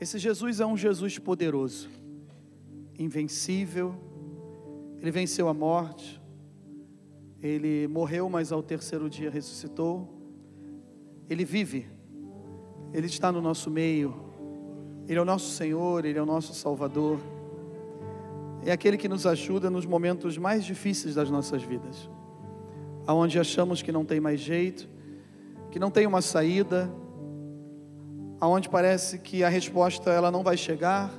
Esse Jesus é um Jesus poderoso, invencível, ele venceu a morte, ele morreu, mas ao terceiro dia ressuscitou, ele vive, ele está no nosso meio, ele é o nosso Senhor, ele é o nosso Salvador, é aquele que nos ajuda nos momentos mais difíceis das nossas vidas, aonde achamos que não tem mais jeito, que não tem uma saída, aonde parece que a resposta ela não vai chegar,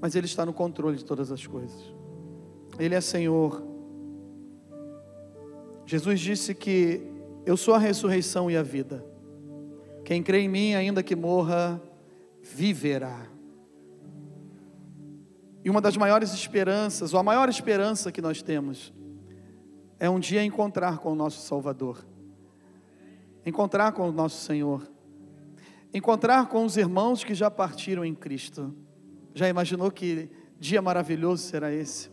mas ele está no controle de todas as coisas. Ele é Senhor. Jesus disse que eu sou a ressurreição e a vida. Quem crê em mim, ainda que morra, viverá. E uma das maiores esperanças, ou a maior esperança que nós temos, é um dia encontrar com o nosso Salvador, encontrar com o nosso Senhor, encontrar com os irmãos que já partiram em Cristo. Já imaginou que dia maravilhoso será esse?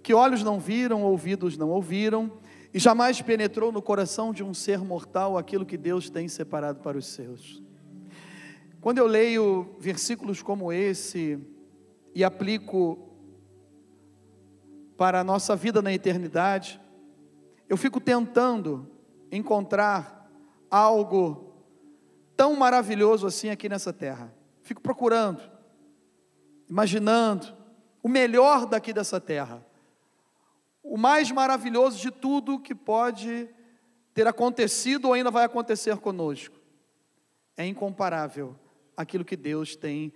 Que olhos não viram, ouvidos não ouviram, e jamais penetrou no coração de um ser mortal aquilo que Deus tem separado para os seus. Quando eu leio versículos como esse, e aplico para a nossa vida na eternidade, eu fico tentando encontrar algo tão maravilhoso assim aqui nessa terra. Fico procurando, imaginando o melhor daqui dessa terra, o mais maravilhoso de tudo que pode ter acontecido ou ainda vai acontecer conosco. É incomparável aquilo que Deus tem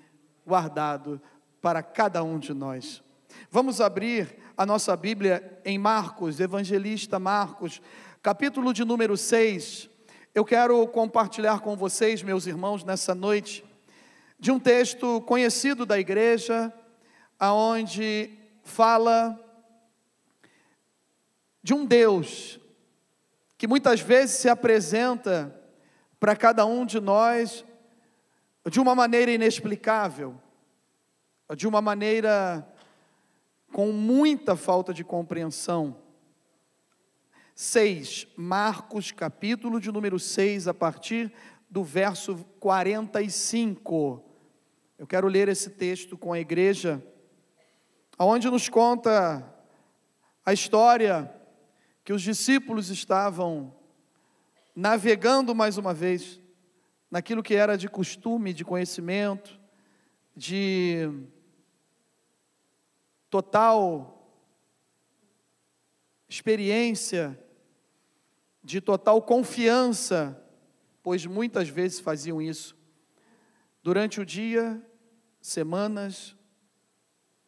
guardado para cada um de nós. Vamos abrir a nossa Bíblia em Marcos, evangelista Marcos, capítulo de número 6. Eu quero compartilhar com vocês, meus irmãos, nessa noite, de um texto conhecido da igreja, aonde fala de um Deus que muitas vezes se apresenta para cada um de nós de uma maneira inexplicável de uma maneira com muita falta de compreensão. 6, Marcos, capítulo de número 6, a partir do verso 45. Eu quero ler esse texto com a igreja, aonde nos conta a história que os discípulos estavam navegando mais uma vez naquilo que era de costume, de conhecimento, de total experiência, de total confiança, pois muitas vezes faziam isso durante o dia, semanas,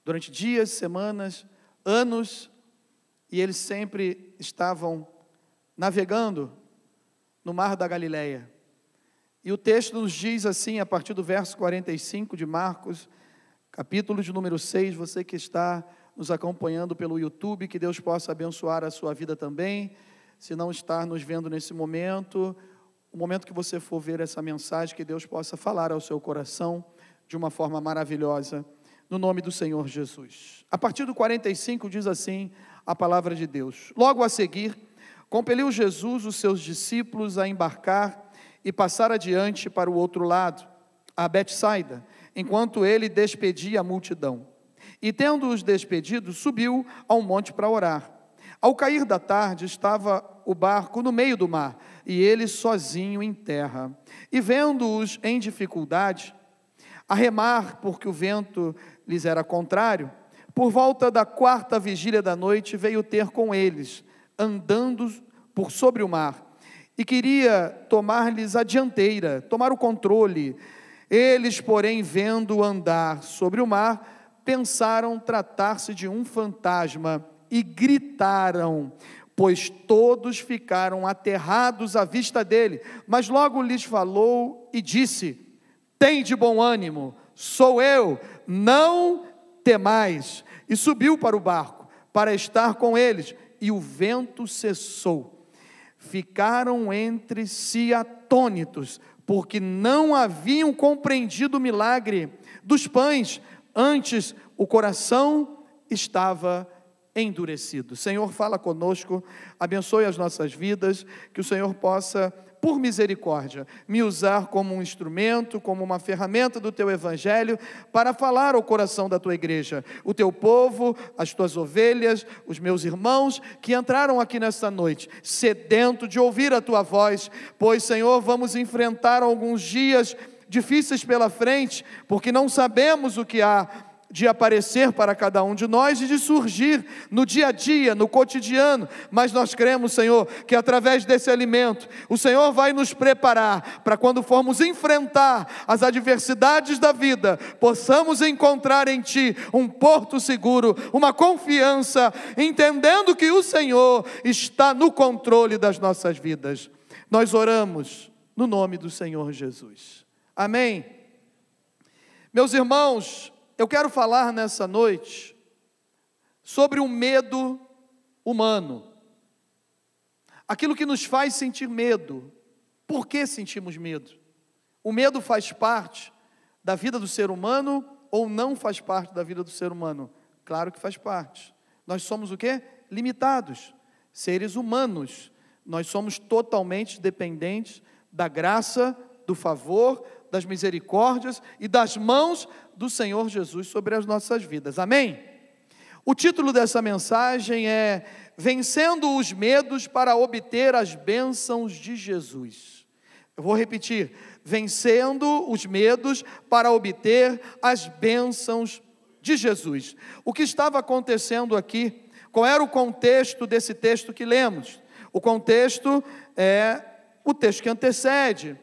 durante dias, semanas, anos, e eles sempre estavam navegando no mar da Galileia. E o texto nos diz assim, a partir do verso 45 de Marcos, capítulo de número 6, você que está nos acompanhando pelo YouTube, que Deus possa abençoar a sua vida também. Se não está nos vendo nesse momento, o momento que você for ver essa mensagem, que Deus possa falar ao seu coração de uma forma maravilhosa, no nome do Senhor Jesus. A partir do 45 diz assim a palavra de Deus: Logo a seguir, compeliu Jesus os seus discípulos a embarcar e passar adiante para o outro lado, a Betsaida enquanto ele despedia a multidão. E tendo-os despedido, subiu ao monte para orar. Ao cair da tarde, estava o barco no meio do mar, e ele sozinho em terra. E vendo-os em dificuldade, a remar, porque o vento lhes era contrário, por volta da quarta vigília da noite, veio ter com eles, andando por sobre o mar, e queria tomar-lhes a dianteira, tomar o controle, eles, porém, vendo andar sobre o mar, pensaram tratar-se de um fantasma e gritaram, pois todos ficaram aterrados à vista dele. Mas logo lhes falou e disse: Tem de bom ânimo, sou eu, não temais. E subiu para o barco para estar com eles, e o vento cessou. Ficaram entre si atônitos, porque não haviam compreendido o milagre dos pães, antes o coração estava endurecido. Senhor, fala conosco, abençoe as nossas vidas, que o Senhor possa por misericórdia, me usar como um instrumento, como uma ferramenta do teu evangelho para falar ao coração da tua igreja, o teu povo, as tuas ovelhas, os meus irmãos que entraram aqui nesta noite, sedento de ouvir a tua voz, pois, Senhor, vamos enfrentar alguns dias difíceis pela frente, porque não sabemos o que há de aparecer para cada um de nós e de surgir no dia a dia, no cotidiano, mas nós cremos, Senhor, que através desse alimento, o Senhor vai nos preparar para quando formos enfrentar as adversidades da vida, possamos encontrar em Ti um porto seguro, uma confiança, entendendo que o Senhor está no controle das nossas vidas. Nós oramos no nome do Senhor Jesus. Amém. Meus irmãos, eu quero falar nessa noite sobre o medo humano. Aquilo que nos faz sentir medo. Por que sentimos medo? O medo faz parte da vida do ser humano ou não faz parte da vida do ser humano? Claro que faz parte. Nós somos o quê? Limitados, seres humanos. Nós somos totalmente dependentes da graça, do favor, das misericórdias e das mãos do Senhor Jesus sobre as nossas vidas. Amém? O título dessa mensagem é Vencendo os Medos para Obter as Bênçãos de Jesus. Eu vou repetir: Vencendo os Medos para Obter as Bênçãos de Jesus. O que estava acontecendo aqui? Qual era o contexto desse texto que lemos? O contexto é o texto que antecede.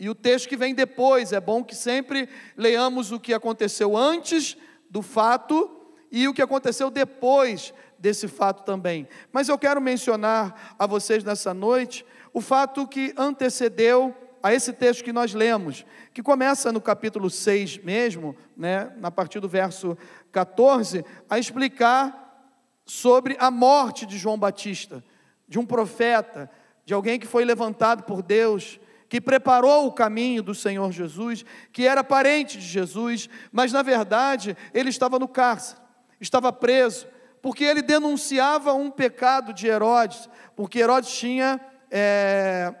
E o texto que vem depois, é bom que sempre leamos o que aconteceu antes do fato e o que aconteceu depois desse fato também. Mas eu quero mencionar a vocês nessa noite o fato que antecedeu a esse texto que nós lemos, que começa no capítulo 6 mesmo, né, a partir do verso 14, a explicar sobre a morte de João Batista, de um profeta, de alguém que foi levantado por Deus que preparou o caminho do Senhor Jesus, que era parente de Jesus, mas na verdade ele estava no cárcere, estava preso, porque ele denunciava um pecado de Herodes, porque Herodes tinha é,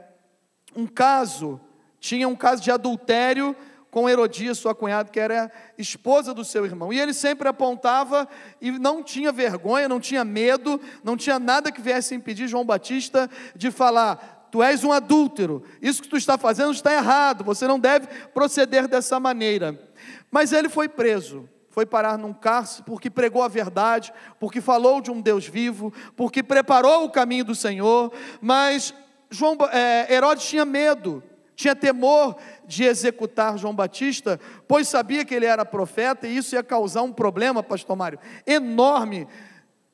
um caso, tinha um caso de adultério com Herodias, sua cunhada, que era esposa do seu irmão. E ele sempre apontava e não tinha vergonha, não tinha medo, não tinha nada que viesse impedir João Batista de falar: tu és um adúltero, isso que tu está fazendo está errado, você não deve proceder dessa maneira. Mas ele foi preso, foi parar num cárcere porque pregou a verdade, porque falou de um Deus vivo, porque preparou o caminho do Senhor, mas João, é, Herodes tinha medo, tinha temor de executar João Batista, pois sabia que ele era profeta e isso ia causar um problema, pastor Mário, enorme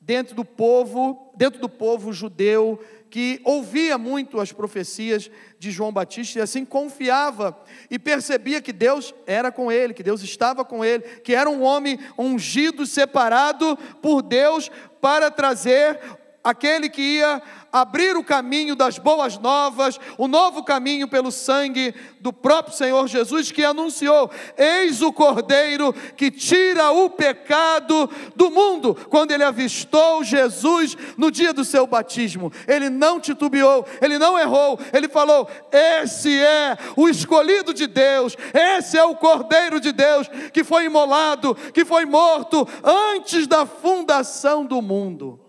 dentro do povo, dentro do povo judeu que ouvia muito as profecias de João Batista e assim confiava e percebia que Deus era com ele, que Deus estava com ele, que era um homem ungido, separado por Deus para trazer aquele que ia abrir o caminho das boas novas, o novo caminho pelo sangue do próprio Senhor Jesus, que anunciou: Eis o Cordeiro que tira o pecado do mundo. Quando ele avistou Jesus no dia do seu batismo, ele não titubeou, ele não errou, ele falou: Esse é o escolhido de Deus, esse é o Cordeiro de Deus que foi imolado, que foi morto antes da fundação do mundo.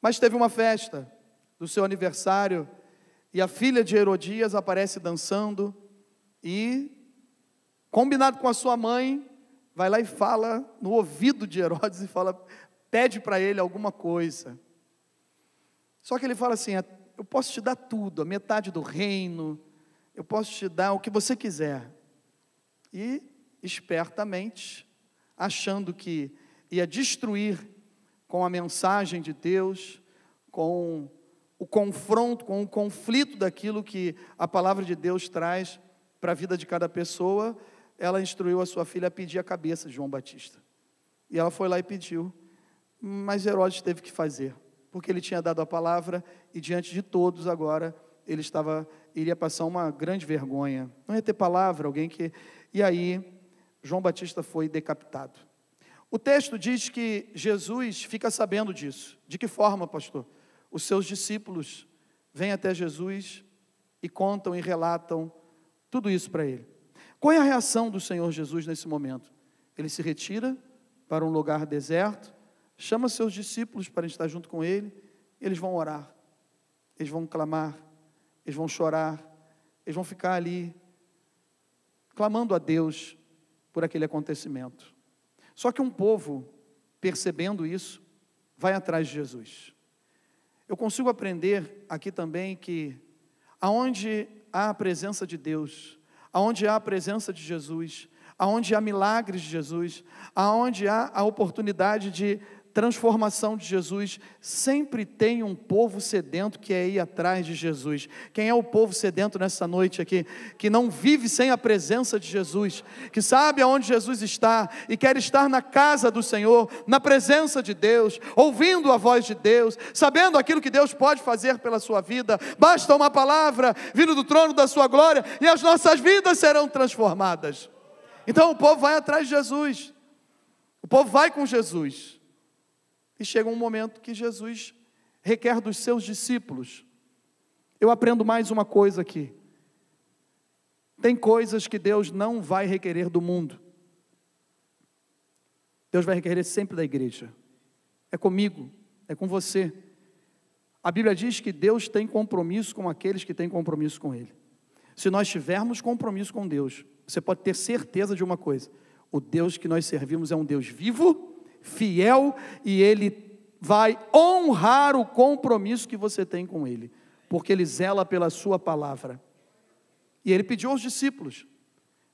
Mas teve uma festa do seu aniversário e a filha de Herodias aparece dançando e, combinado com a sua mãe, vai lá e fala no ouvido de Herodes e fala, pede para ele alguma coisa. Só que ele fala assim: eu posso te dar tudo, a metade do reino, eu posso te dar o que você quiser. E, espertamente, achando que ia destruir com a mensagem de Deus, com o confronto, com o conflito daquilo que a palavra de Deus traz para a vida de cada pessoa, ela instruiu a sua filha a pedir a cabeça de João Batista. E ela foi lá e pediu, mas Herodes teve que fazer, porque ele tinha dado a palavra e diante de todos agora ele estava iria passar uma grande vergonha. Não ia ter palavra, alguém que e aí João Batista foi decapitado. O texto diz que Jesus fica sabendo disso. De que forma, pastor? os seus discípulos vêm até Jesus e contam e relatam tudo isso para ele. Qual é a reação do Senhor Jesus nesse momento? Ele se retira para um lugar deserto, chama seus discípulos para estar junto com ele, eles vão orar, eles vão clamar, eles vão chorar, eles vão ficar ali clamando a Deus por aquele acontecimento. Só que um povo, percebendo isso, vai atrás de Jesus. Eu consigo aprender aqui também que aonde há a presença de Deus, aonde há a presença de Jesus, aonde há milagres de Jesus, aonde há a oportunidade de transformação de Jesus, sempre tem um povo sedento que é ir atrás de Jesus. Quem é o povo sedento nessa noite aqui? Que não vive sem a presença de Jesus, que sabe aonde Jesus está e quer estar na casa do Senhor, na presença de Deus, ouvindo a voz de Deus, sabendo aquilo que Deus pode fazer pela sua vida. Basta uma palavra vindo do trono da sua glória e as nossas vidas serão transformadas. Então o povo vai atrás de Jesus. O povo vai com Jesus. E chega um momento que Jesus requer dos seus discípulos. Eu aprendo mais uma coisa aqui. Tem coisas que Deus não vai requerer do mundo. Deus vai requerer sempre da igreja. É comigo, é com você. A Bíblia diz que Deus tem compromisso com aqueles que têm compromisso com Ele. Se nós tivermos compromisso com Deus, você pode ter certeza de uma coisa: o Deus que nós servimos é um Deus vivo fiel e ele vai honrar o compromisso que você tem com ele, porque ele zela pela sua palavra. E ele pediu aos discípulos: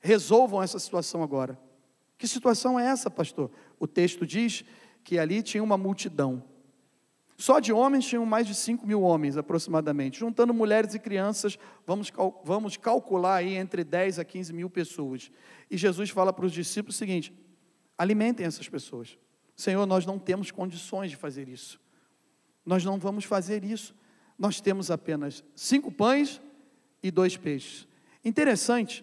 resolvam essa situação agora. Que situação é essa, pastor? O texto diz que ali tinha uma multidão. Só de homens tinham mais de 5 mil homens aproximadamente. Juntando mulheres e crianças, vamos, vamos calcular aí entre 10 a 15 mil pessoas. E Jesus fala para os discípulos o seguinte: alimentem essas pessoas. Senhor, nós não temos condições de fazer isso. Nós não vamos fazer isso. Nós temos apenas cinco pães e dois peixes. Interessante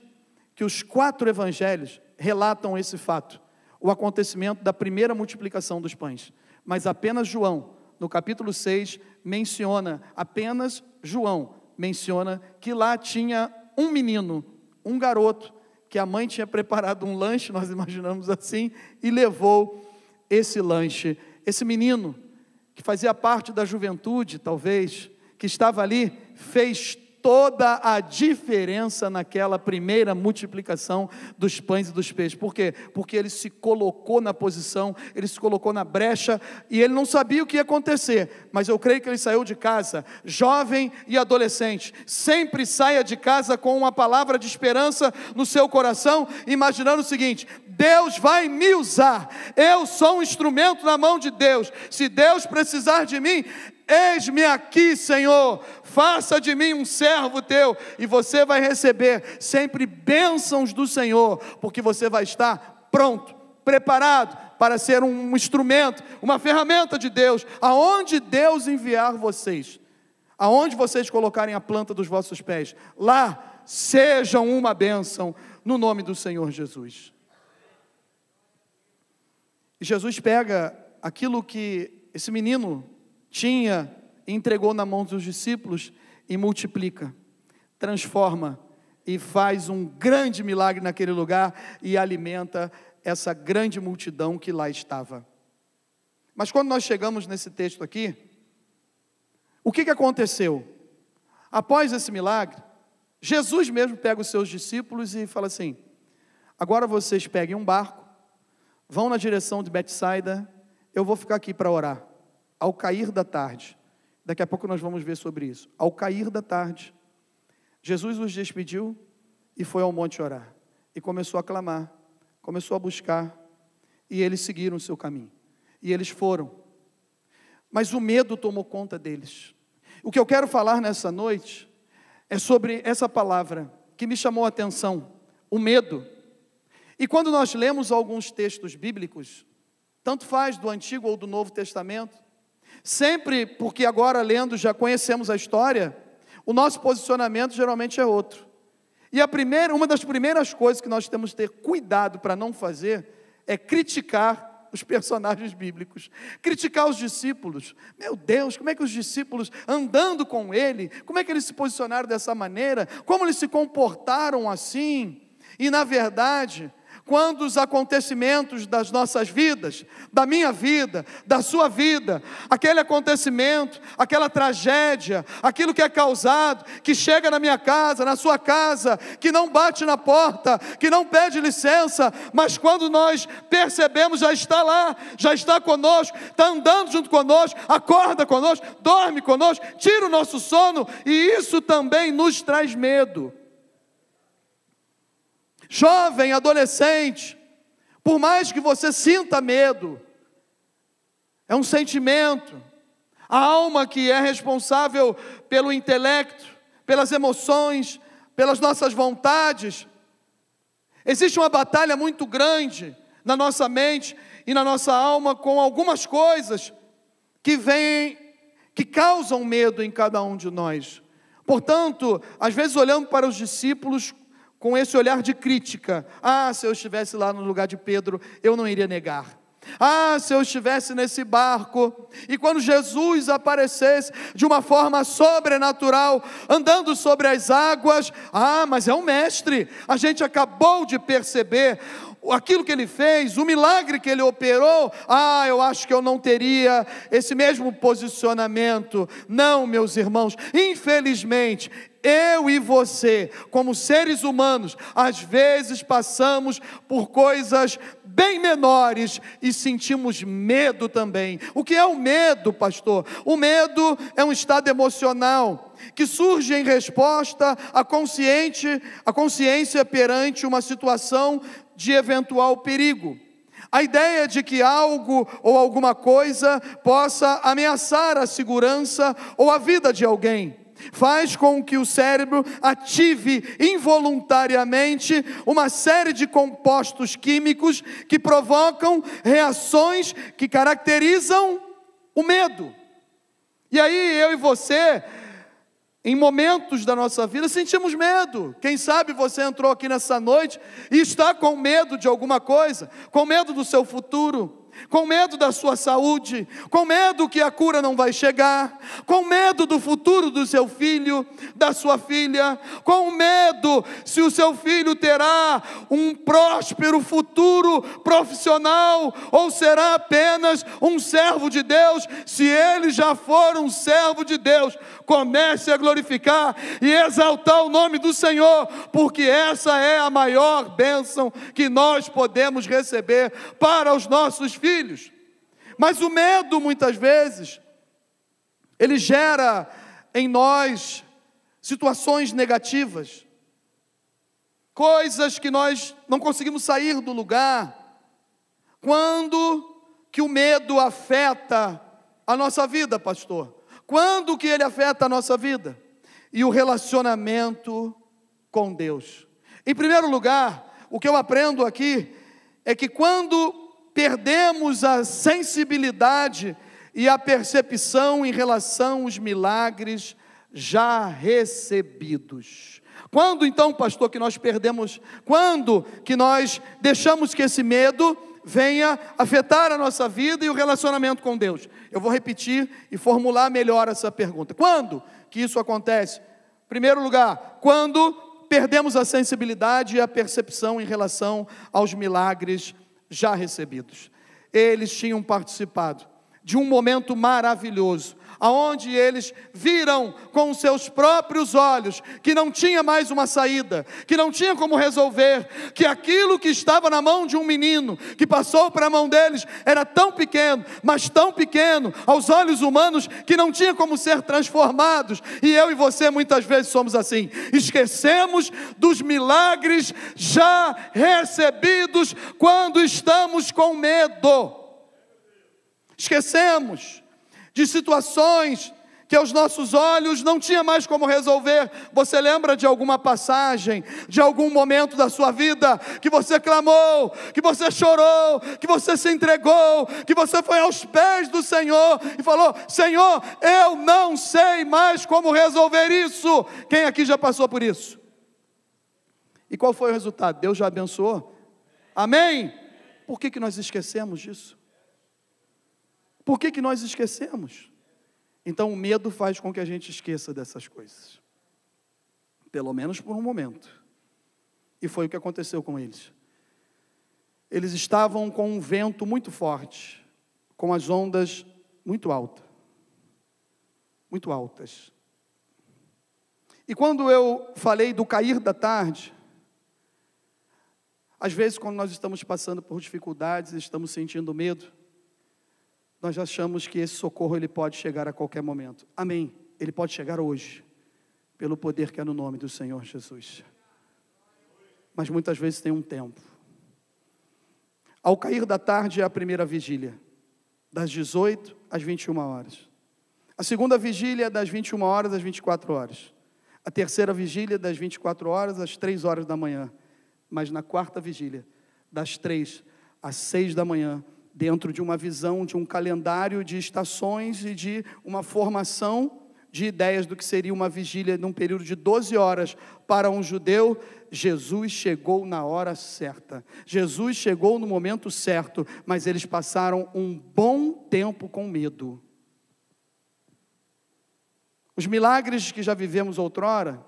que os quatro evangelhos relatam esse fato, o acontecimento da primeira multiplicação dos pães. Mas apenas João, no capítulo 6, menciona, apenas João menciona que lá tinha um menino, um garoto, que a mãe tinha preparado um lanche, nós imaginamos assim, e levou esse lanche. Esse menino, que fazia parte da juventude, talvez, que estava ali, fez toda a diferença naquela primeira multiplicação dos pães e dos peixes. Por quê? Porque ele se colocou na posição, ele se colocou na brecha e ele não sabia o que ia acontecer, mas eu creio que ele saiu de casa, jovem e adolescente. Sempre saia de casa com uma palavra de esperança no seu coração, imaginando o seguinte: Deus vai me usar, eu sou um instrumento na mão de Deus. Se Deus precisar de mim, Eis-me aqui, Senhor, faça de mim um servo teu, e você vai receber sempre bênçãos do Senhor, porque você vai estar pronto, preparado para ser um instrumento, uma ferramenta de Deus, aonde Deus enviar vocês, aonde vocês colocarem a planta dos vossos pés, lá sejam uma bênção, no nome do Senhor Jesus. E Jesus pega aquilo que esse menino tinha, entregou na mão dos discípulos e multiplica, transforma e faz um grande milagre naquele lugar e alimenta essa grande multidão que lá estava. Mas quando nós chegamos nesse texto aqui, o que, que aconteceu? Após esse milagre, Jesus mesmo pega os seus discípulos e fala assim: agora vocês peguem um barco, vão na direção de Betsaida, eu vou ficar aqui para orar ao cair da tarde. Daqui a pouco nós vamos ver sobre isso. Ao cair da tarde, Jesus os despediu e foi ao monte orar. E começou a clamar, começou a buscar, e eles seguiram o seu caminho. E eles foram. Mas o medo tomou conta deles. O que eu quero falar nessa noite é sobre essa palavra que me chamou a atenção, o medo. E quando nós lemos alguns textos bíblicos, tanto faz do Antigo ou do Novo Testamento, Sempre, porque agora lendo já conhecemos a história, o nosso posicionamento geralmente é outro. E a primeira, uma das primeiras coisas que nós temos que ter cuidado para não fazer é criticar os personagens bíblicos, criticar os discípulos. Meu Deus, como é que os discípulos, andando com ele, como é que eles se posicionaram dessa maneira? Como eles se comportaram assim? E na verdade, quando os acontecimentos das nossas vidas, da minha vida, da sua vida, aquele acontecimento, aquela tragédia, aquilo que é causado, que chega na minha casa, na sua casa, que não bate na porta, que não pede licença, mas quando nós percebemos, já está lá, já está conosco, está andando junto conosco, acorda conosco, dorme conosco, tira o nosso sono, e isso também nos traz medo. Jovem, adolescente, por mais que você sinta medo, é um sentimento, a alma que é responsável pelo intelecto, pelas emoções, pelas nossas vontades. Existe uma batalha muito grande na nossa mente e na nossa alma com algumas coisas que vêm, que causam medo em cada um de nós. Portanto, às vezes olhando para os discípulos com esse olhar de crítica. Ah, se eu estivesse lá no lugar de Pedro, eu não iria negar. Ah, se eu estivesse nesse barco e quando Jesus aparecesse de uma forma sobrenatural, andando sobre as águas, ah, mas é um mestre. A gente acabou de perceber aquilo que ele fez, o milagre que ele operou, ah, eu acho que eu não teria esse mesmo posicionamento. Não, meus irmãos, infelizmente, eu e você, como seres humanos, às vezes passamos por coisas bem menores e sentimos medo também. O que é o medo, pastor? O medo é um estado emocional que surge em resposta à consciente, à consciência perante uma situação de eventual perigo. A ideia de que algo ou alguma coisa possa ameaçar a segurança ou a vida de alguém faz com que o cérebro ative involuntariamente uma série de compostos químicos que provocam reações que caracterizam o medo. E aí eu e você em momentos da nossa vida sentimos medo. Quem sabe você entrou aqui nessa noite e está com medo de alguma coisa, com medo do seu futuro com medo da sua saúde, com medo que a cura não vai chegar, com medo do futuro do seu filho, da sua filha, com medo se o seu filho terá um próspero futuro profissional ou será apenas um servo de Deus, se ele já for um servo de Deus, comece a glorificar e exaltar o nome do Senhor, porque essa é a maior bênção que nós podemos receber para os nossos filhos. Mas o medo, muitas vezes, ele gera em nós situações negativas, coisas que nós não conseguimos sair do lugar, quando que o medo afeta a nossa vida, pastor? Quando que ele afeta a nossa vida? E o relacionamento com Deus. Em primeiro lugar, o que eu aprendo aqui é que quando perdemos a sensibilidade e a percepção em relação aos milagres já recebidos. Quando então, pastor, que nós perdemos, quando que nós deixamos que esse medo venha afetar a nossa vida e o relacionamento com Deus? Eu vou repetir e formular melhor essa pergunta. Quando que isso acontece? Primeiro lugar, quando perdemos a sensibilidade e a percepção em relação aos milagres já recebidos. Eles tinham participado de um momento maravilhoso, aonde eles viram com seus próprios olhos que não tinha mais uma saída, que não tinha como resolver, que aquilo que estava na mão de um menino, que passou para a mão deles, era tão pequeno, mas tão pequeno aos olhos humanos que não tinha como ser transformados. E eu e você muitas vezes somos assim. Esquecemos dos milagres já recebidos quando estamos com medo. Esquecemos de situações que aos nossos olhos não tinha mais como resolver. Você lembra de alguma passagem, de algum momento da sua vida que você clamou, que você chorou, que você se entregou, que você foi aos pés do Senhor e falou: Senhor, eu não sei mais como resolver isso. Quem aqui já passou por isso? E qual foi o resultado? Deus já abençoou? Amém? Por que, que nós esquecemos disso? Por que, que nós esquecemos? Então o medo faz com que a gente esqueça dessas coisas. Pelo menos por um momento. E foi o que aconteceu com eles. Eles estavam com um vento muito forte, com as ondas muito altas. Muito altas. E quando eu falei do cair da tarde, às vezes, quando nós estamos passando por dificuldades, estamos sentindo medo, nós achamos que esse socorro ele pode chegar a qualquer momento. Amém. Ele pode chegar hoje, pelo poder que é no nome do Senhor Jesus. Mas muitas vezes tem um tempo. Ao cair da tarde é a primeira vigília, das 18 às 21 horas. A segunda vigília é das 21 horas às 24 horas. A terceira vigília das 24 horas às 3 horas da manhã. Mas na quarta vigília, das 3 às 6 da manhã, dentro de uma visão, de um calendário de estações e de uma formação de ideias do que seria uma vigília num período de 12 horas para um judeu, Jesus chegou na hora certa. Jesus chegou no momento certo, mas eles passaram um bom tempo com medo. Os milagres que já vivemos outrora,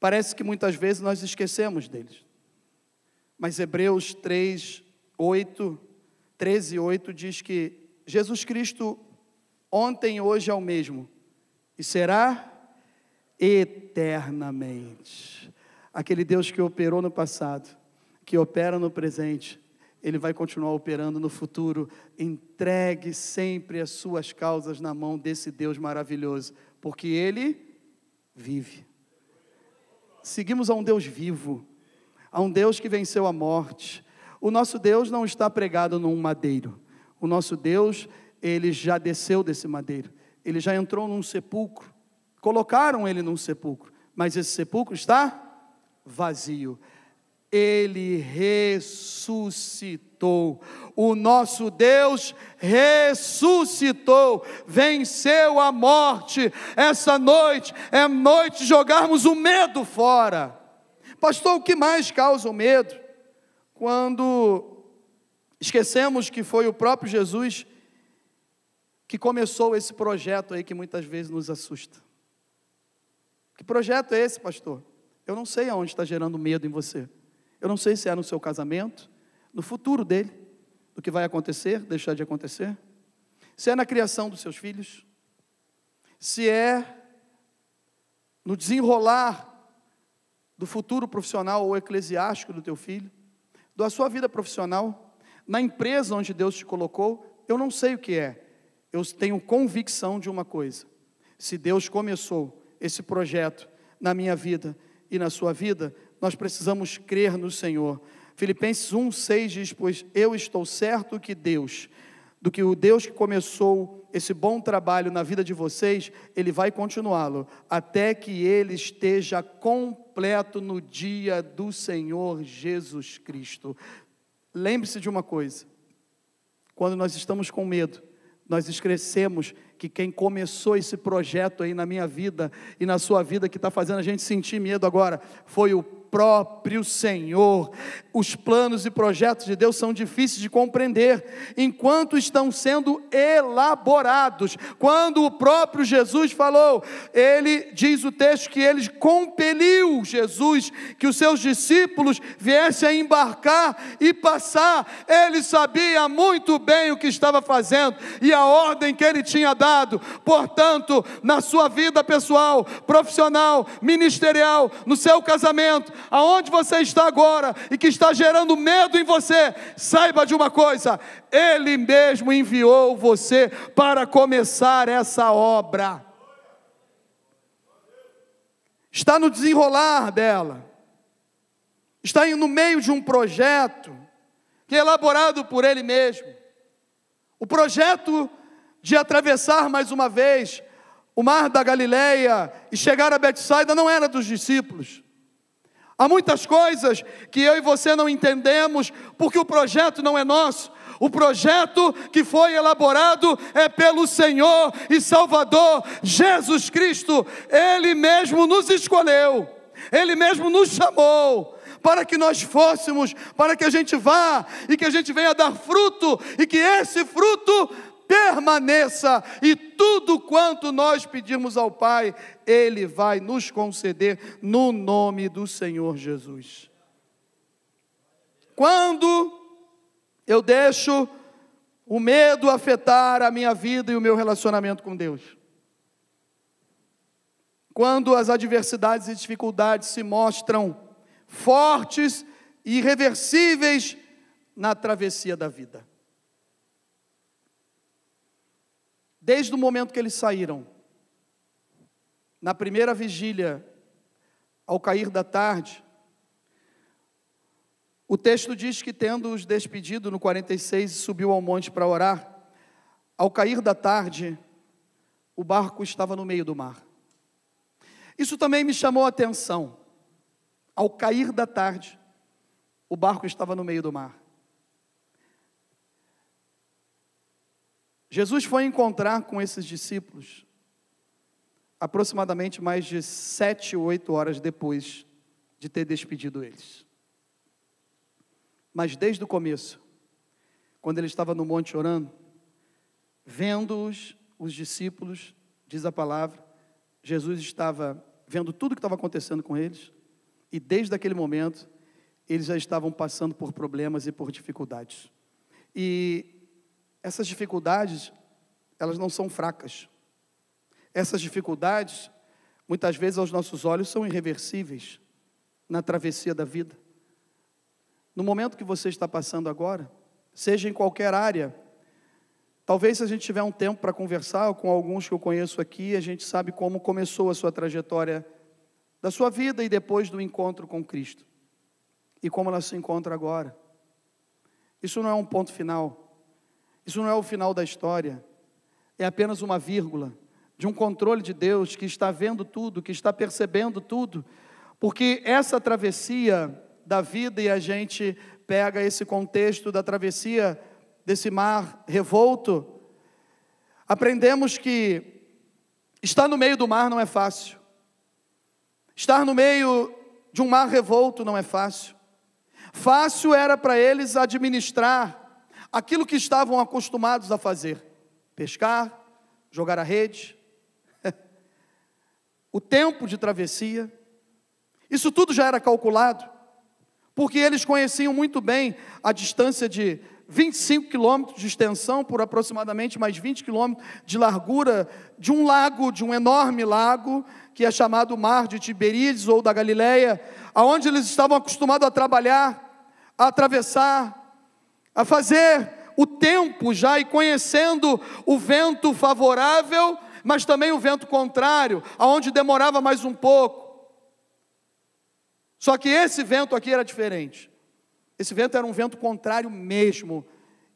parece que muitas vezes nós esquecemos deles. Mas Hebreus 3, 8, 13, 8 diz que Jesus Cristo ontem e hoje é o mesmo e será eternamente. Aquele Deus que operou no passado, que opera no presente, ele vai continuar operando no futuro. Entregue sempre as suas causas na mão desse Deus maravilhoso, porque ele vive. Seguimos a um Deus vivo, a um Deus que venceu a morte. O nosso Deus não está pregado num madeiro. O nosso Deus, ele já desceu desse madeiro. Ele já entrou num sepulcro. Colocaram ele num sepulcro, mas esse sepulcro está vazio ele ressuscitou. O nosso Deus ressuscitou, venceu a morte. Essa noite é noite de jogarmos o medo fora. Pastor, o que mais causa o medo? Quando esquecemos que foi o próprio Jesus que começou esse projeto aí que muitas vezes nos assusta. Que projeto é esse, pastor? Eu não sei aonde está gerando medo em você. Eu não sei se é no seu casamento, no futuro dele, do que vai acontecer, deixar de acontecer, se é na criação dos seus filhos, se é no desenrolar do futuro profissional ou eclesiástico do teu filho, da sua vida profissional, na empresa onde Deus te colocou, eu não sei o que é. Eu tenho convicção de uma coisa: se Deus começou esse projeto na minha vida e na sua vida, nós precisamos crer no Senhor. Filipenses 1,6 diz: Pois eu estou certo que Deus, do que o Deus que começou esse bom trabalho na vida de vocês, Ele vai continuá-lo, até que Ele esteja completo no dia do Senhor Jesus Cristo. Lembre-se de uma coisa: quando nós estamos com medo, nós esquecemos que quem começou esse projeto aí na minha vida e na sua vida, que está fazendo a gente sentir medo agora, foi o próprio Senhor. Os planos e projetos de Deus são difíceis de compreender enquanto estão sendo elaborados. Quando o próprio Jesus falou, ele diz o texto que ele compeliu Jesus que os seus discípulos viessem a embarcar e passar. Ele sabia muito bem o que estava fazendo e a ordem que ele tinha dado. Portanto, na sua vida pessoal, profissional, ministerial, no seu casamento, aonde você está agora e que está gerando medo em você, saiba de uma coisa: Ele mesmo enviou você para começar essa obra. Está no desenrolar dela, está no meio de um projeto que é elaborado por Ele mesmo. O projeto de atravessar mais uma vez o mar da Galileia e chegar a Betsaida não era dos discípulos. Há muitas coisas que eu e você não entendemos, porque o projeto não é nosso. O projeto que foi elaborado é pelo Senhor e Salvador Jesus Cristo. Ele mesmo nos escolheu, Ele mesmo nos chamou para que nós fôssemos, para que a gente vá e que a gente venha dar fruto e que esse fruto permaneça e tudo quanto nós pedirmos ao Pai, Ele vai nos conceder no nome do Senhor Jesus. Quando eu deixo o medo afetar a minha vida e o meu relacionamento com Deus. Quando as adversidades e dificuldades se mostram fortes e irreversíveis na travessia da vida. Desde o momento que eles saíram, na primeira vigília, ao cair da tarde, o texto diz que, tendo-os despedido no 46, subiu ao monte para orar. Ao cair da tarde, o barco estava no meio do mar. Isso também me chamou a atenção. Ao cair da tarde, o barco estava no meio do mar. Jesus foi encontrar com esses discípulos aproximadamente mais de sete ou oito horas depois de ter despedido eles. Mas desde o começo, quando ele estava no monte orando, vendo-os, os discípulos, diz a palavra, Jesus estava vendo tudo o que estava acontecendo com eles, e desde aquele momento, eles já estavam passando por problemas e por dificuldades. E essas dificuldades, elas não são fracas. Essas dificuldades, muitas vezes aos nossos olhos, são irreversíveis na travessia da vida. No momento que você está passando agora, seja em qualquer área, talvez se a gente tiver um tempo para conversar com alguns que eu conheço aqui, a gente sabe como começou a sua trajetória da sua vida e depois do encontro com Cristo. E como ela se encontra agora. Isso não é um ponto final. Isso não é o final da história. É apenas uma vírgula de um controle de Deus que está vendo tudo, que está percebendo tudo. Porque essa travessia da vida e a gente pega esse contexto da travessia desse mar revolto, aprendemos que estar no meio do mar não é fácil. Estar no meio de um mar revolto não é fácil. Fácil era para eles administrar aquilo que estavam acostumados a fazer: pescar, jogar a rede, o tempo de travessia. Isso tudo já era calculado porque eles conheciam muito bem a distância de 25 quilômetros de extensão por aproximadamente mais 20 quilômetros de largura de um lago, de um enorme lago, que é chamado Mar de Tiberíades ou da Galileia, aonde eles estavam acostumados a trabalhar, a atravessar, a fazer o tempo já e conhecendo o vento favorável, mas também o vento contrário, aonde demorava mais um pouco. Só que esse vento aqui era diferente. Esse vento era um vento contrário mesmo.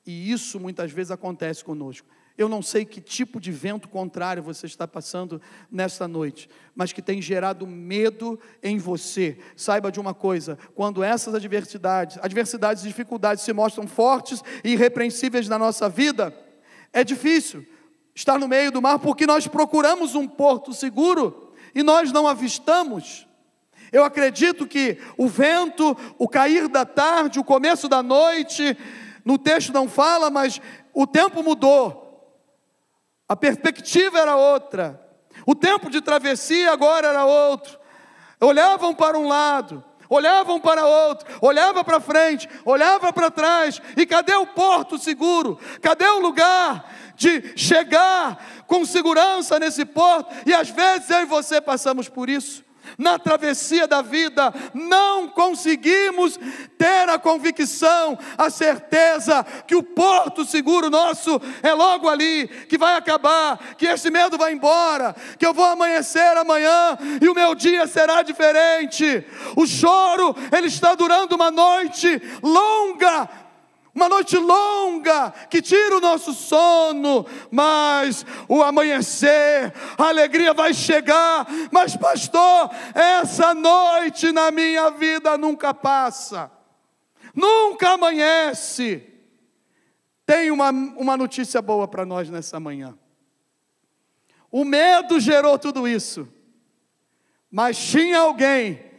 E isso muitas vezes acontece conosco. Eu não sei que tipo de vento contrário você está passando nesta noite, mas que tem gerado medo em você. Saiba de uma coisa: quando essas adversidades, adversidades e dificuldades se mostram fortes e irrepreensíveis na nossa vida, é difícil estar no meio do mar porque nós procuramos um porto seguro e nós não avistamos. Eu acredito que o vento, o cair da tarde, o começo da noite, no texto não fala, mas o tempo mudou. A perspectiva era outra. O tempo de travessia agora era outro. Olhavam para um lado, olhavam para outro, olhava para frente, olhava para trás, e cadê o porto seguro? Cadê o lugar de chegar com segurança nesse porto? E às vezes eu e você passamos por isso na travessia da vida, não conseguimos ter a convicção, a certeza que o porto seguro nosso é logo ali, que vai acabar, que esse medo vai embora, que eu vou amanhecer amanhã e o meu dia será diferente. O choro, ele está durando uma noite longa, uma noite longa que tira o nosso sono, mas o amanhecer, a alegria vai chegar. Mas, pastor, essa noite na minha vida nunca passa, nunca amanhece. Tem uma, uma notícia boa para nós nessa manhã. O medo gerou tudo isso, mas tinha alguém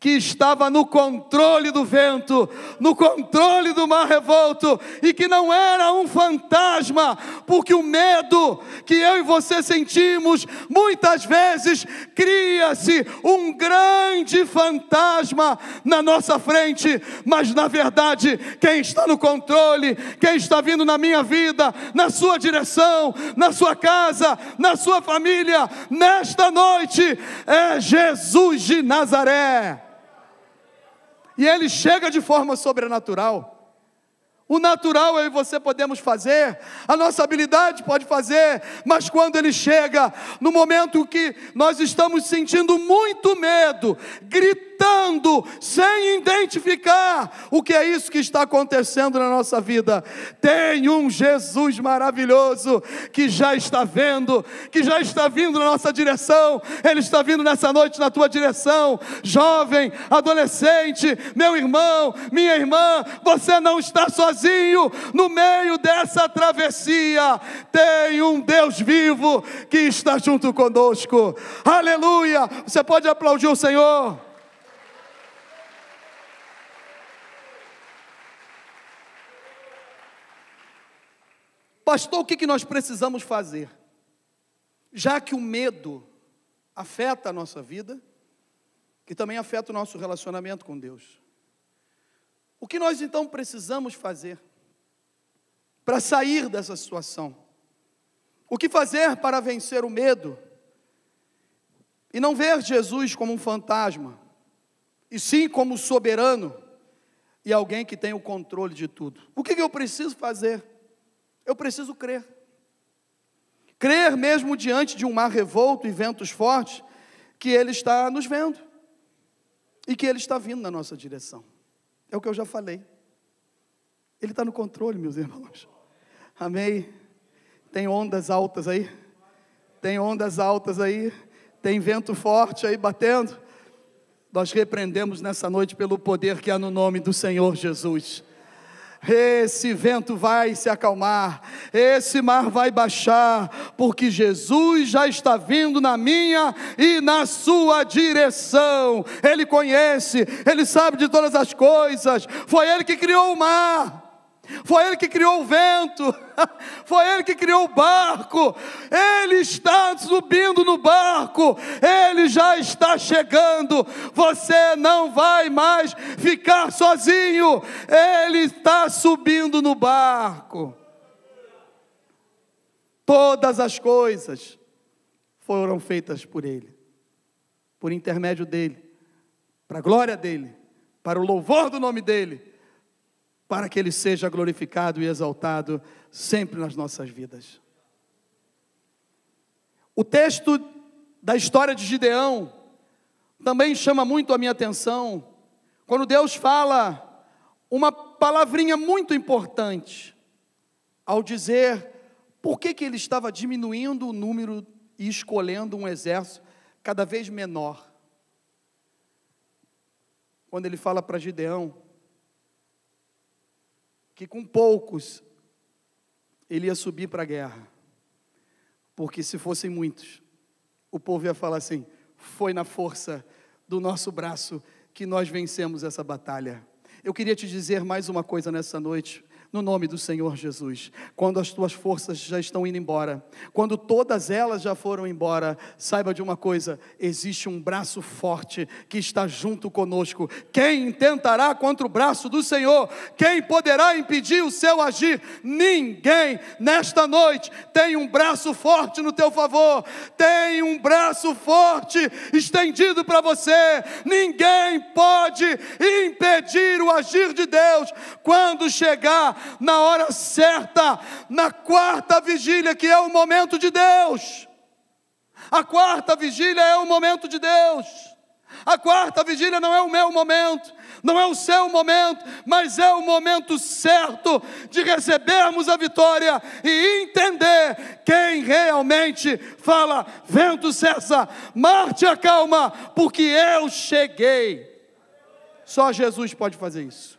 que estava no controle do vento, no controle do mar revolto, e que não era um fantasma, porque o medo que eu e você sentimos, muitas vezes cria-se um grande fantasma na nossa frente, mas na verdade, quem está no controle, quem está vindo na minha vida, na sua direção, na sua casa, na sua família, nesta noite, é Jesus de Nazaré e ele chega de forma sobrenatural. O natural eu e você podemos fazer, a nossa habilidade pode fazer, mas quando ele chega, no momento que nós estamos sentindo muito medo, gritando, gritando, sem identificar o que é isso que está acontecendo na nossa vida. Tem um Jesus maravilhoso que já está vendo, que já está vindo na nossa direção, ele está vindo nessa noite na tua direção. Jovem, adolescente, meu irmão, minha irmã, você não está sozinho no meio dessa travessia. Tem um Deus vivo que está junto conosco. Aleluia! Você pode aplaudir o Senhor. Pastor, o que, que nós precisamos fazer? Já que o medo afeta a nossa vida, que também afeta o nosso relacionamento com Deus. O que nós então precisamos fazer para sair dessa situação? O que fazer para vencer o medo e não ver Jesus como um fantasma, e sim como soberano e alguém que tem o controle de tudo? O que, que eu preciso fazer? Eu preciso crer. Crer mesmo diante de um mar revolto e ventos fortes, que Ele está nos vendo e que Ele está vindo na nossa direção. É o que eu já falei. Ele está no controle, meus irmãos. Amém. Tem ondas altas aí? Tem ondas altas aí? Tem vento forte aí batendo? Nós repreendemos nessa noite pelo poder que há no nome do Senhor Jesus esse vento vai se acalmar, esse mar vai baixar, porque Jesus já está vindo na minha e na sua direção. Ele conhece, ele sabe de todas as coisas, foi ele que criou o mar. Foi Ele que criou o vento, foi Ele que criou o barco, Ele está subindo no barco, Ele já está chegando, você não vai mais ficar sozinho, Ele está subindo no barco. Todas as coisas foram feitas por Ele, por intermédio dEle, para a glória dEle, para o louvor do nome dEle para que Ele seja glorificado e exaltado sempre nas nossas vidas. O texto da história de Gideão também chama muito a minha atenção, quando Deus fala uma palavrinha muito importante, ao dizer por que, que ele estava diminuindo o número e escolhendo um exército cada vez menor. Quando ele fala para Gideão, que com poucos ele ia subir para a guerra. Porque se fossem muitos, o povo ia falar assim: foi na força do nosso braço que nós vencemos essa batalha. Eu queria te dizer mais uma coisa nessa noite no nome do Senhor Jesus. Quando as tuas forças já estão indo embora, quando todas elas já foram embora, saiba de uma coisa: existe um braço forte que está junto conosco. Quem tentará contra o braço do Senhor? Quem poderá impedir o seu agir? Ninguém. Nesta noite tem um braço forte no teu favor, tem um braço forte estendido para você. Ninguém pode impedir o agir de Deus quando chegar na hora certa, na quarta vigília, que é o momento de Deus. A quarta vigília é o momento de Deus. A quarta vigília não é o meu momento, não é o seu momento, mas é o momento certo de recebermos a vitória e entender quem realmente fala: vento cessa, Marte acalma, porque eu cheguei. Só Jesus pode fazer isso,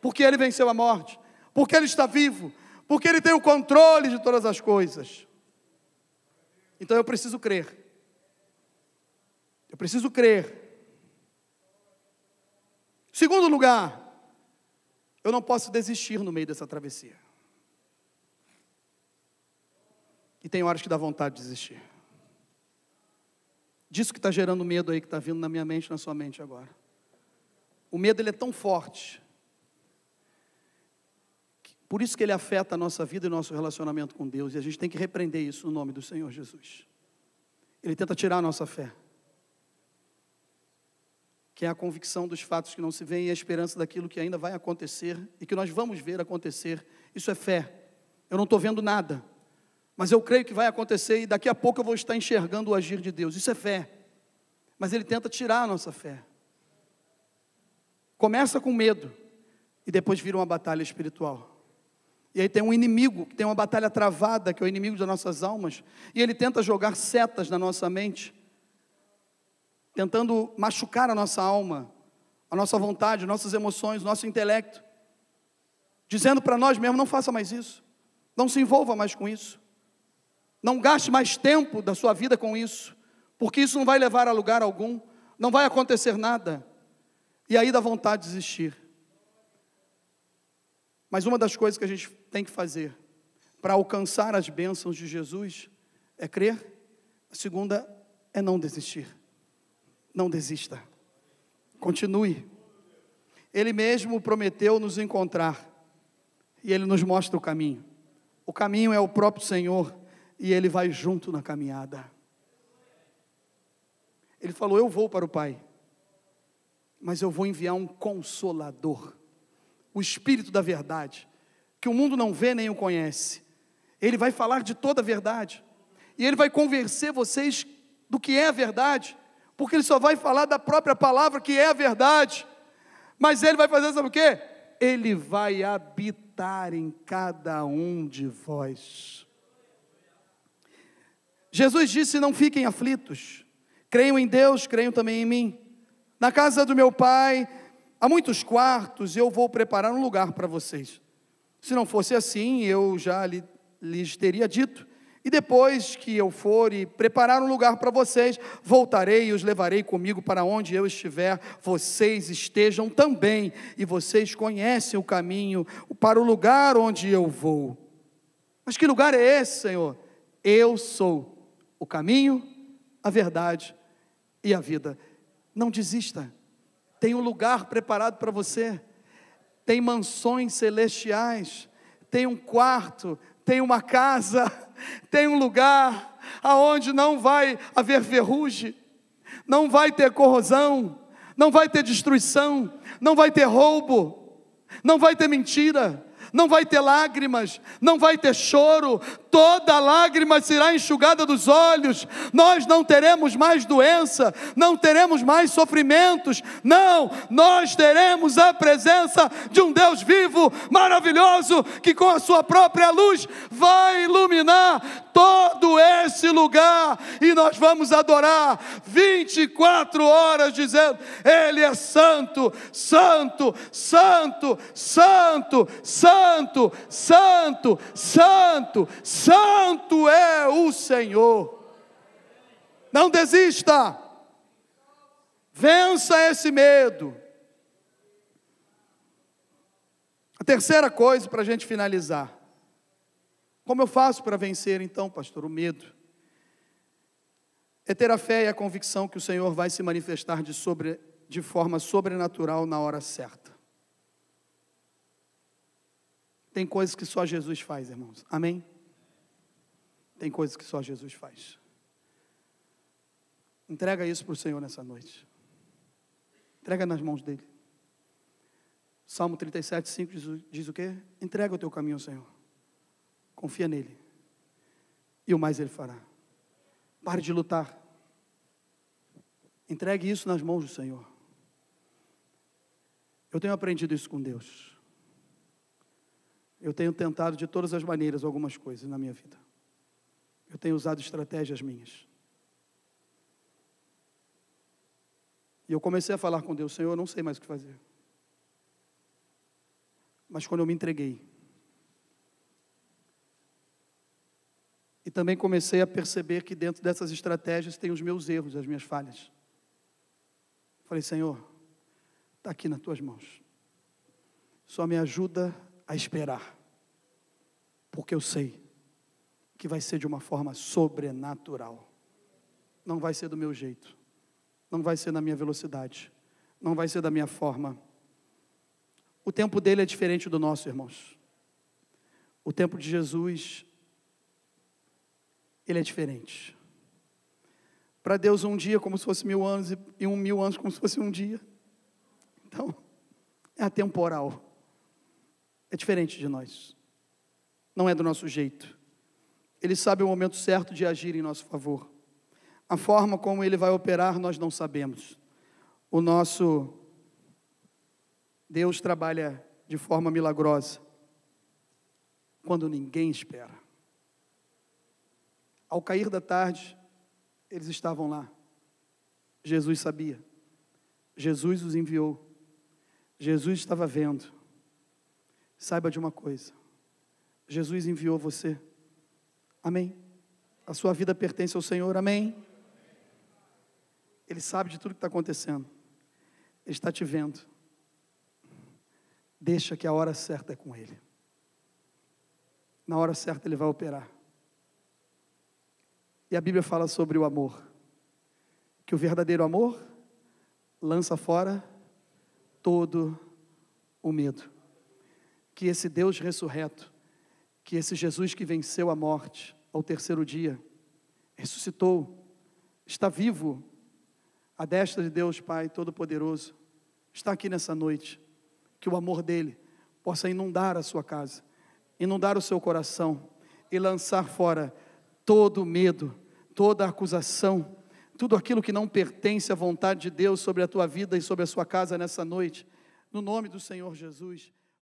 porque ele venceu a morte, porque Ele está vivo, porque Ele tem o controle de todas as coisas. Então eu preciso crer. Eu preciso crer Segundo lugar, eu não posso desistir no meio dessa travessia. E tem horas que dá vontade de desistir. Disso que está gerando medo aí, que está vindo na minha mente, na sua mente agora. O medo ele é tão forte. Por isso que ele afeta a nossa vida e nosso relacionamento com Deus. E a gente tem que repreender isso no nome do Senhor Jesus. Ele tenta tirar a nossa fé. Que é a convicção dos fatos que não se veem e a esperança daquilo que ainda vai acontecer e que nós vamos ver acontecer. Isso é fé. Eu não estou vendo nada, mas eu creio que vai acontecer e daqui a pouco eu vou estar enxergando o agir de Deus. Isso é fé. Mas ele tenta tirar a nossa fé. Começa com medo e depois vira uma batalha espiritual. E aí tem um inimigo, que tem uma batalha travada, que é o inimigo das nossas almas, e ele tenta jogar setas na nossa mente, tentando machucar a nossa alma, a nossa vontade, nossas emoções, nosso intelecto, dizendo para nós mesmos: não faça mais isso, não se envolva mais com isso, não gaste mais tempo da sua vida com isso, porque isso não vai levar a lugar algum, não vai acontecer nada. E aí dá vontade de desistir. Mas uma das coisas que a gente tem que fazer para alcançar as bênçãos de Jesus é crer. A segunda é não desistir. Não desista. Continue. Ele mesmo prometeu nos encontrar. E ele nos mostra o caminho. O caminho é o próprio Senhor e ele vai junto na caminhada. Ele falou: Eu vou para o Pai mas eu vou enviar um consolador, o Espírito da verdade, que o mundo não vê nem o conhece. Ele vai falar de toda a verdade, e ele vai convencer vocês do que é a verdade, porque ele só vai falar da própria palavra que é a verdade, mas ele vai fazer, sabe o que? Ele vai habitar em cada um de vós. Jesus disse: Não fiquem aflitos, creiam em Deus, creiam também em mim. Na casa do meu pai há muitos quartos eu vou preparar um lugar para vocês. Se não fosse assim, eu já lhes teria dito. E depois que eu for e preparar um lugar para vocês, voltarei e os levarei comigo para onde eu estiver, vocês estejam também, e vocês conhecem o caminho para o lugar onde eu vou. Mas que lugar é esse, Senhor? Eu sou o caminho, a verdade e a vida. Não desista. Tem um lugar preparado para você. Tem mansões celestiais. Tem um quarto. Tem uma casa. Tem um lugar aonde não vai haver ferrugem. Não vai ter corrosão. Não vai ter destruição. Não vai ter roubo. Não vai ter mentira não vai ter lágrimas, não vai ter choro, toda lágrima será enxugada dos olhos, nós não teremos mais doença, não teremos mais sofrimentos, não, nós teremos a presença de um Deus vivo, maravilhoso, que com a sua própria luz vai iluminar todo esse lugar e nós vamos adorar 24 horas dizendo: Ele é santo, santo, santo, santo, santo, santo, santo, santo é o Senhor. Não desista, vença esse medo. A terceira coisa para a gente finalizar. Como eu faço para vencer então, pastor, o medo? É ter a fé e a convicção que o Senhor vai se manifestar de, sobre, de forma sobrenatural na hora certa. Tem coisas que só Jesus faz, irmãos. Amém? Tem coisas que só Jesus faz. Entrega isso para o Senhor nessa noite. Entrega nas mãos dele. Salmo 37, 5 diz, diz o quê? Entrega o teu caminho ao Senhor. Confia nele. E o mais ele fará. Pare de lutar. Entregue isso nas mãos do Senhor. Eu tenho aprendido isso com Deus. Eu tenho tentado de todas as maneiras algumas coisas na minha vida. Eu tenho usado estratégias minhas. E eu comecei a falar com Deus, Senhor, eu não sei mais o que fazer. Mas quando eu me entreguei, E também comecei a perceber que dentro dessas estratégias tem os meus erros, as minhas falhas. Falei, Senhor, está aqui nas tuas mãos. Só me ajuda a esperar, porque eu sei que vai ser de uma forma sobrenatural. Não vai ser do meu jeito, não vai ser na minha velocidade, não vai ser da minha forma. O tempo dele é diferente do nosso, irmãos. O tempo de Jesus, ele é diferente. Para Deus, um dia como se fosse mil anos, e um mil anos como se fosse um dia. Então, é atemporal. É diferente de nós. Não é do nosso jeito. Ele sabe o momento certo de agir em nosso favor. A forma como ele vai operar, nós não sabemos. O nosso Deus trabalha de forma milagrosa quando ninguém espera. Ao cair da tarde, eles estavam lá. Jesus sabia. Jesus os enviou. Jesus estava vendo. Saiba de uma coisa: Jesus enviou você. Amém. A sua vida pertence ao Senhor. Amém. Ele sabe de tudo que está acontecendo. Ele está te vendo. Deixa que a hora certa é com Ele. Na hora certa Ele vai operar. E a Bíblia fala sobre o amor. Que o verdadeiro amor lança fora todo o medo. Que esse Deus ressurreto, que esse Jesus que venceu a morte ao terceiro dia, ressuscitou, está vivo, a destra de Deus Pai Todo-Poderoso, está aqui nessa noite. Que o amor dele possa inundar a sua casa, inundar o seu coração e lançar fora todo medo, toda acusação, tudo aquilo que não pertence à vontade de Deus sobre a tua vida e sobre a sua casa nessa noite, no nome do Senhor Jesus.